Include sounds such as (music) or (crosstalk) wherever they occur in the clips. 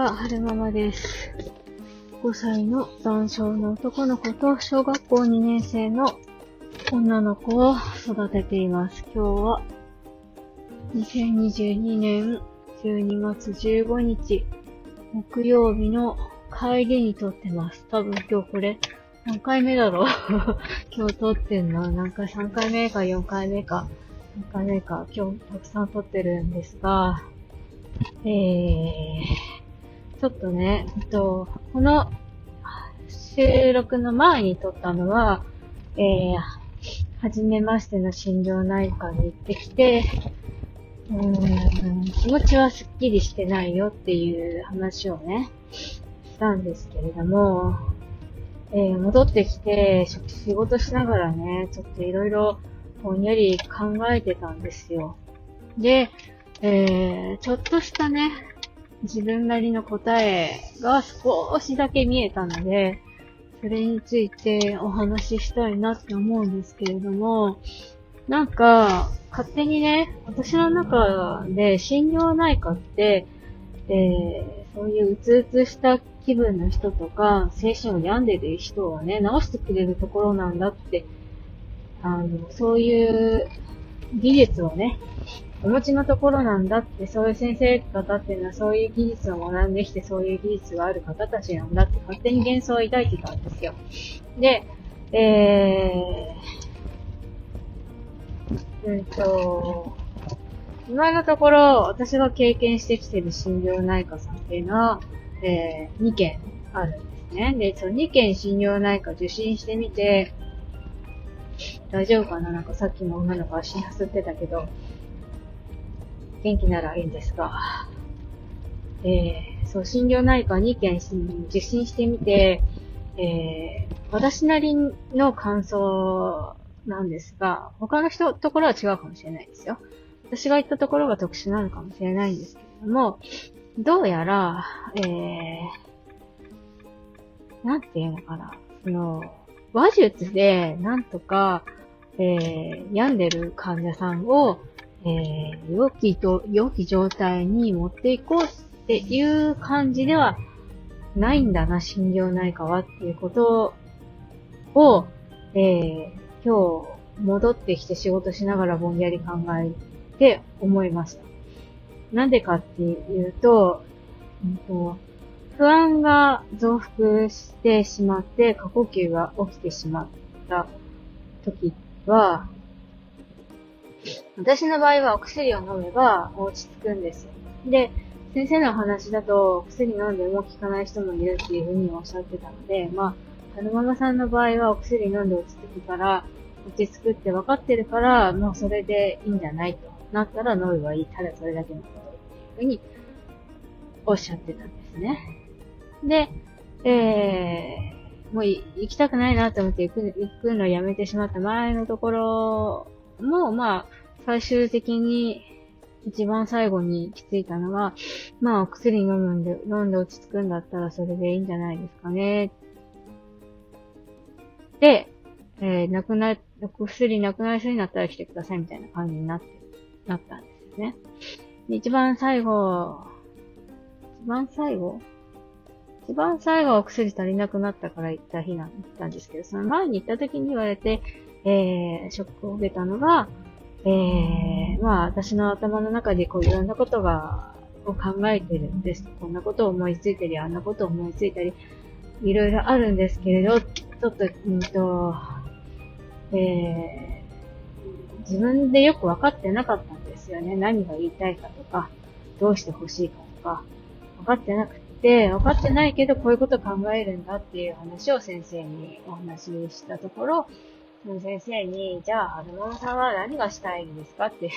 は、はるままです。5歳の男性の男の子と小学校2年生の女の子を育てています。今日は、2022年12月15日、木曜日の帰りに撮ってます。多分今日これ、何回目だろう (laughs) 今日撮ってんのなんか3回目か4回目か、何回目か、今日たくさん撮ってるんですが、えー、ちょっとね、えっと、この収録の前に撮ったのは、えー、初めましての心療内科に行ってきて、うーん、気持ちはすっきりしてないよっていう話をね、したんですけれども、えー、戻ってきて、仕事しながらね、ちょっといろいろぼんやり考えてたんですよ。で、えー、ちょっとしたね、自分なりの答えが少しだけ見えたので、それについてお話ししたいなって思うんですけれども、なんか、勝手にね、私の中で心療内科って、えー、そういううつうつした気分の人とか、精神を病んでる人をね、治してくれるところなんだって、あの、そういう技術をね、お持ちのところなんだって、そういう先生方っていうのはそういう技術を学んできて、そういう技術がある方たちなんだって勝手に幻想を抱いてたんですよ。で、えー、うんと、今のところ私が経験してきてる心療内科さんっていうのは、えー、2件あるんですね。で、その2件心療内科受診してみて、大丈夫かな？なんかさっきの女の子足なすってたけど、元気ならいいんですが、えー、そう、心療内科2件受診してみて、えー、私なりの感想なんですが、他の人、ところは違うかもしれないですよ。私が行ったところが特殊なのかもしれないんですけれども、どうやら、えー、なんていうのかな、その、話術で、なんとか、えー、病んでる患者さんを、えー、良きと、良き状態に持っていこうっていう感じではないんだな、心療内科はっていうことを、えー、今日戻ってきて仕事しながらぼんやり考えて思いました。なんでかっていうと、うんと不安が増幅してしまって過呼吸が起きてしまった時は、私の場合はお薬を飲めば落ち着くんですよ。で、先生の話だと薬飲んでも効かない人もいるっていうふうにおっしゃってたので、まあ、春ママさんの場合はお薬飲んで落ち着くから、落ち着くって分かってるから、もうそれでいいんじゃないとなったら飲めばいい。ただそれだけのことっていうふうにおっしゃってたんですね。で、えー、もう行きたくないなと思って行く行くのをやめてしまった前のところも、まあ、最終的に一番最後に気づいたのは、まあ、お薬飲むんで、飲んで落ち着くんだったらそれでいいんじゃないですかね。で、えー、なくな、薬なくなりそうになったら来てくださいみたいな感じになって、なったんですよね。一番最後、一番最後一番最後お薬足りなくなったから行った日なん、たんですけど、その前に行った時に言われて、えー、ショックを受けたのが、えー、まあ私の頭の中でこういろんなことが、を考えてるんです。こんなことを思いついたり、あんなことを思いついたり、いろいろあるんですけれど、ちょっと、うんと、えー、自分でよく分かってなかったんですよね。何が言いたいかとか、どうして欲しいかとか、分かってなくて、で分かってないけどこういうこと考えるんだっていう話を先生にお話ししたところ、その先生に、じゃあ、春物さんは何がしたいんですかって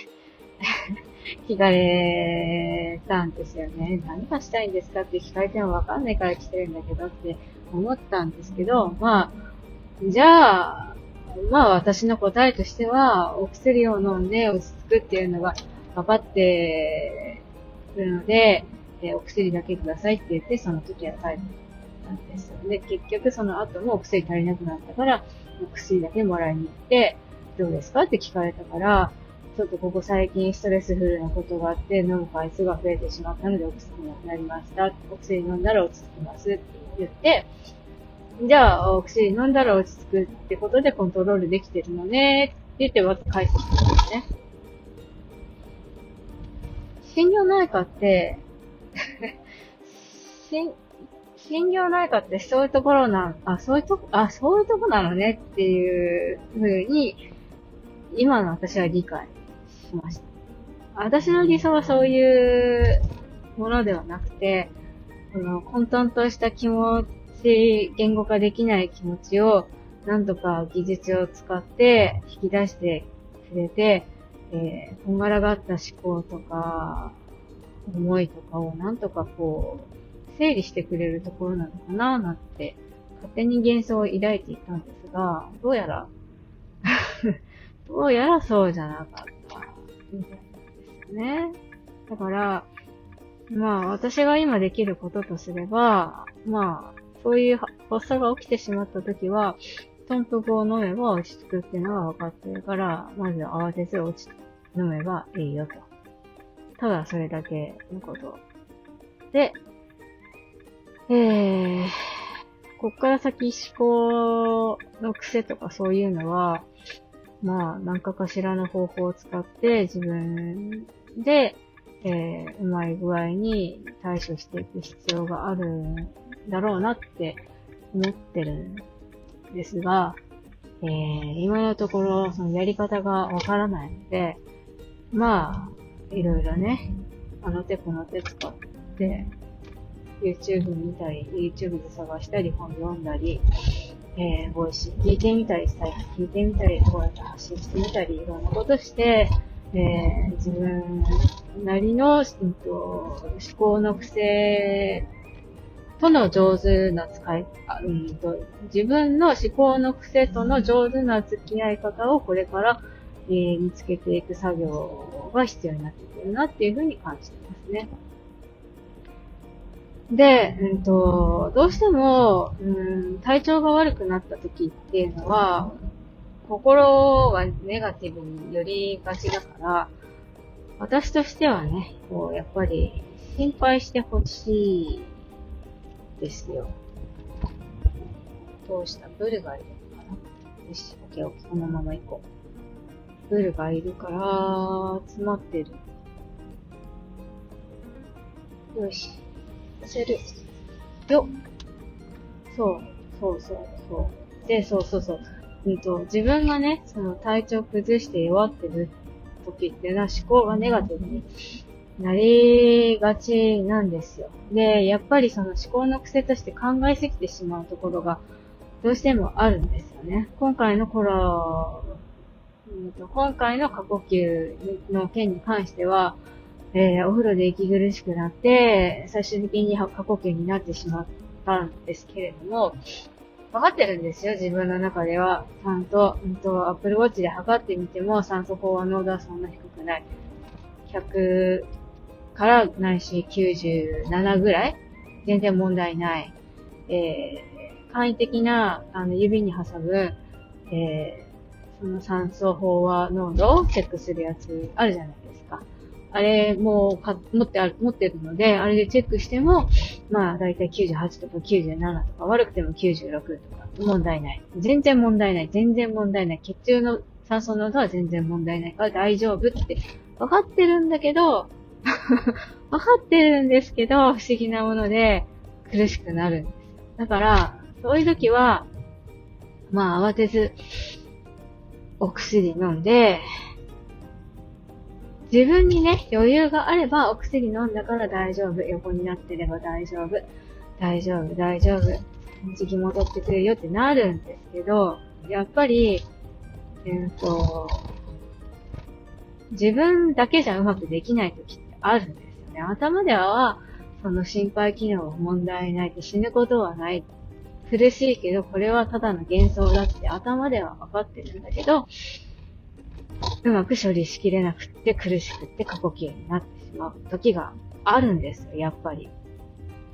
(laughs) 聞かれたんですよね。何がしたいんですかって聞かれてもわかんないから来てるんだけどって思ったんですけど、まあ、じゃあ、まあ私の答えとしては、お薬を飲んで落ち着くっていうのが分かってるので、えお薬だけくださいって言って、その時は帰ったんですよ。で、結局その後もお薬足りなくなったから、お薬だけもらいに行って、どうですかって聞かれたから、ちょっとここ最近ストレスフルなことがあって飲む回数が増えてしまったのでお薬なくなりました。お薬飲んだら落ち着きますって言って、じゃあお薬飲んだら落ち着くってことでコントロールできてるのねって言ってまず返してきたんですね。心療内科って心療内科ってそういうところな、あ、そういうとこ、あ、そういうとこなのねっていう風に、今の私は理解しました。私の理想はそういうものではなくて、この混沌とした気持ち、言語化できない気持ちを、なんとか技術を使って引き出してくれて、えー、こんがらがった思考とか、思いとかをなんとかこう、整理してくれるところなのかななんて、勝手に幻想を抱いていたんですが、どうやら (laughs) どうやらそうじゃなかった、みたいなんですよね。だから、まあ、私が今できることとすれば、まあ、そういう発作が起きてしまった時は、豚腹を飲めば落ち着くっていうのが分かってるから、まず慌てず落ち、飲めばいいよと。ただそれだけのこと。で、えー、こっから先思考の癖とかそういうのは、まあ、何かかしらの方法を使って自分で、えー、うまい具合に対処していく必要があるんだろうなって思ってるんですが、えー、今のところそのやり方がわからないので、まあ、いろいろね、あの手この手使って、YouTube 見たり、YouTube で探したり、本読んだり、えー、ボイス聞いてみたり、スタイル聞いてみたり、こうやって発信してみたり、いろんなことして、えー、自分なりの、うんと、思考の癖との上手な使い、うんと、自分の思考の癖との上手な付き合い方をこれから、えー、見つけていく作業が必要になってくるなっていうふうに感じてますね。で、うんと、どうしても、うん、体調が悪くなった時っていうのは、心がネガティブに寄りがちだから、私としてはね、こう、やっぱり、心配してほしいですよ。どうしたブルがいるのかなよし、オッケーオッケー、このまま行こう。ブルがいるから、詰まってる。よし。せる。よそう、そうそうそう。で、そうそうそう。うんと、自分がね、その体調崩して弱ってる時っていうのは思考がネガティブになりがちなんですよ。で、やっぱりその思考の癖として考えすぎてしまうところがどうしてもあるんですよね。今回の頃、うんと、今回の過呼吸の件に関しては、えー、お風呂で息苦しくなって、最終的に過呼吸になってしまったんですけれども、分かってるんですよ、自分の中では。ちゃんと、うんと、Apple Watch で測ってみても酸素飽和濃度はそんな低くない。100からないし97ぐらい？全然問題ない。えー、簡易的な、あの、指に挟む、えー、その酸素飽和濃度をチェックするやつあるじゃない。あれもか持ってある、持ってるので、あれでチェックしても、まあ、だいたい98とか97とか、悪くても96とか、問題ない。全然問題ない。全然問題ない。血中の酸素濃度は全然問題ないから大丈夫って分かってるんだけど、(laughs) 分かってるんですけど、不思議なもので苦しくなる。だから、そういう時は、まあ慌てず、お薬飲んで、自分にね、余裕があればお薬飲んだから大丈夫。横になってれば大丈夫。大丈夫、大丈夫。時期戻ってくるよってなるんですけど、やっぱり、えっ、ー、と、自分だけじゃうまくできない時ってあるんですよね。頭では、その心肺機能は問題ないって死ぬことはない。苦しいけど、これはただの幻想だって頭では分かってるんだけど、うまく処理しきれなくって苦しくって過呼吸になってしまう時があるんですよ、やっぱり。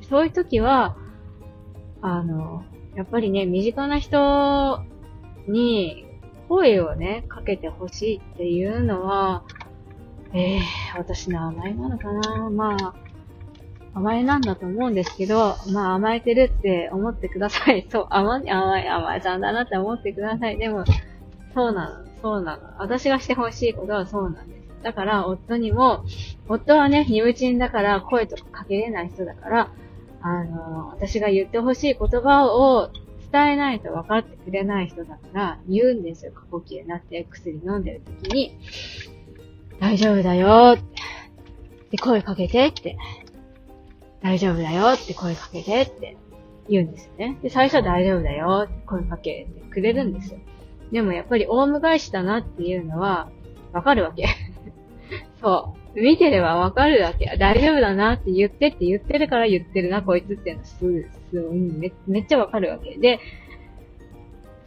そういう時は、あの、やっぱりね、身近な人に、声をね、かけてほしいっていうのは、ええー、私の甘えなのかなまあ、甘えなんだと思うんですけど、まあ甘えてるって思ってください。そう、甘い、甘い、甘えちゃんだなって思ってください。でも、そうなの、そうなの。私がしてほしいことはそうなんです。だから、夫にも、夫はね、ニムチンだから声とかかけれない人だから、あの、私が言ってほしい言葉を伝えないと分かってくれない人だから言うんですよ。過呼吸になって薬飲んでる時に、大丈夫だよって。声かけてって。大丈夫だよって声かけてって言うんですよね。で、最初は大丈夫だよって声かけてくれるんですよ。でもやっぱりオウム返しだなっていうのはわかるわけ。(laughs) そう。見てればわかるわけ。大丈夫だなって言ってって言ってるから言ってるな、こいつっていうのすぐ、すぐ、めめっちゃわかるわけ。で、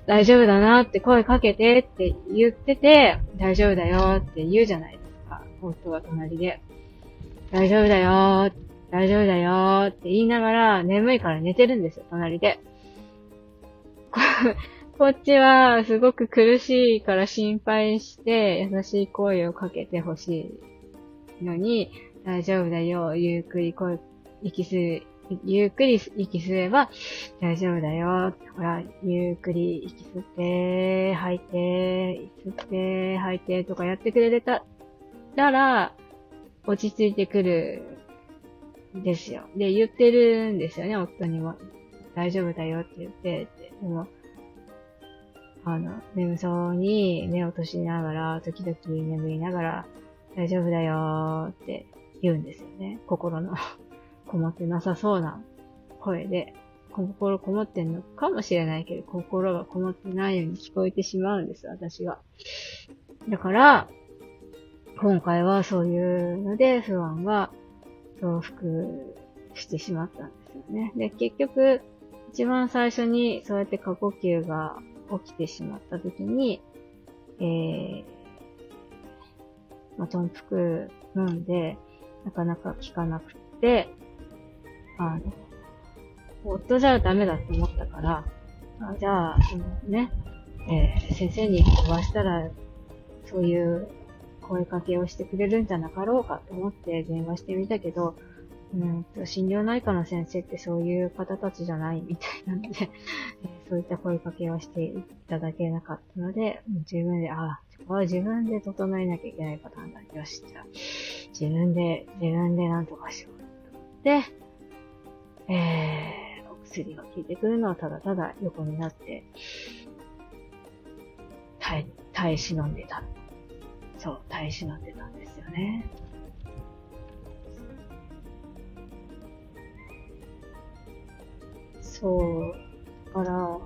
大丈夫だなって声かけてって言ってて、大丈夫だよって言うじゃないですか。夫は隣で。大丈夫だよ大丈夫だよって言いながら眠いから寝てるんですよ、隣で。こっちはすごく苦しいから心配して優しい声をかけてほしいのに、大丈夫だよ、ゆっくり声、息する、ゆっくり息すれば大丈夫だよ。ほら、ゆっくり息吸って、吐いて、吸って、吐いてとかやってくれたたら、落ち着いてくるですよ。で、言ってるんですよね、夫にも。大丈夫だよって言って、でも、あの、眠そうに目を閉じながら、時々眠りながら、大丈夫だよーって言うんですよね。心の (laughs) こもってなさそうな声で、心こもってんのかもしれないけど、心がこもってないように聞こえてしまうんです、私が。だから、今回はそういうので不安は増幅してしまったんですよね。で、結局、一番最初にそうやって過呼吸が起きてしまった時に、えー、まあ、トンプク飲んで、なかなか効かなくて、あの、夫じゃダメだって思ったから、あじゃあ、そのね、えー、先生に飛ばしたら、そういう声かけをしてくれるんじゃなかろうかと思って電話してみたけど、うんと、心療内科の先生ってそういう方たちじゃないみたいなので (laughs) そういった声かけをしていただけなかったので、自分で、ああ、ここは自分で整えなきゃいけないパターンだ。よし、じゃあ、自分で、自分でなんとかしようと思って、えー、お薬が効いてくるのはただただ横になって、耐え、耐え忍んでた。そう、耐え忍んでたんですよね。そう。から、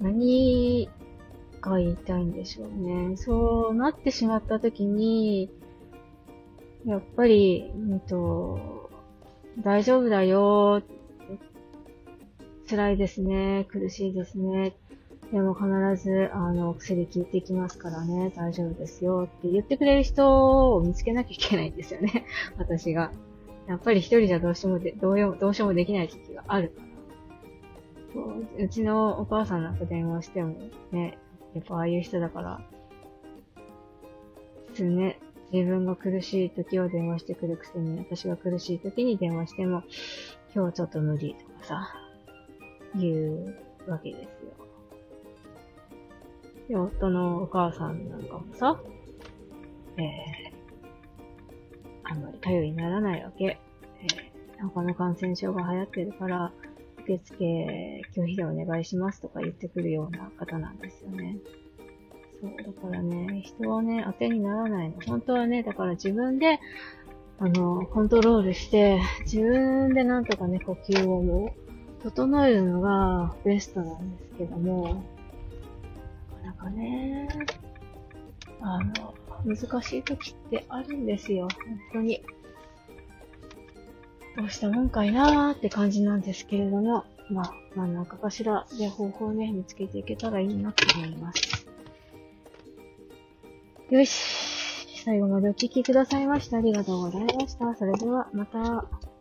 何が言いたいんでしょうね。そうなってしまった時に、やっぱり、うんと、大丈夫だよ。辛いですね。苦しいですね。でも必ず、あの、薬効いてきますからね。大丈夫ですよ。って言ってくれる人を見つけなきゃいけないんですよね。(laughs) 私が。やっぱり一人じゃどうしてもで、どうよ、どうしようもできない時期があるから。ううちのお母さんなんか電話してもね、やっぱああいう人だから、普通ね、自分が苦しい時を電話してくるくせに、私が苦しい時に電話しても、今日ちょっと無理とかさ、言うわけですよ。で、夫のお母さんなんかもさ、えー、あんまり頼りにならないわけ。えー、他の感染症が流行ってるから、受付拒否でお願いしますとか言ってくるような方なんですよね。そう、だからね、人はね、当てにならないの。本当はね、だから自分で、あの、コントロールして、自分でなんとかね、呼吸を、整えるのがベストなんですけども、なかなかね、あの、難しい時ってあるんですよ。本当に。どうしたもんかいなーって感じなんですけれども、まあ、真ん中かしらで方法をね、見つけていけたらいいなと思います。よし。最後までお聴きくださいましてありがとうございました。それでは、また。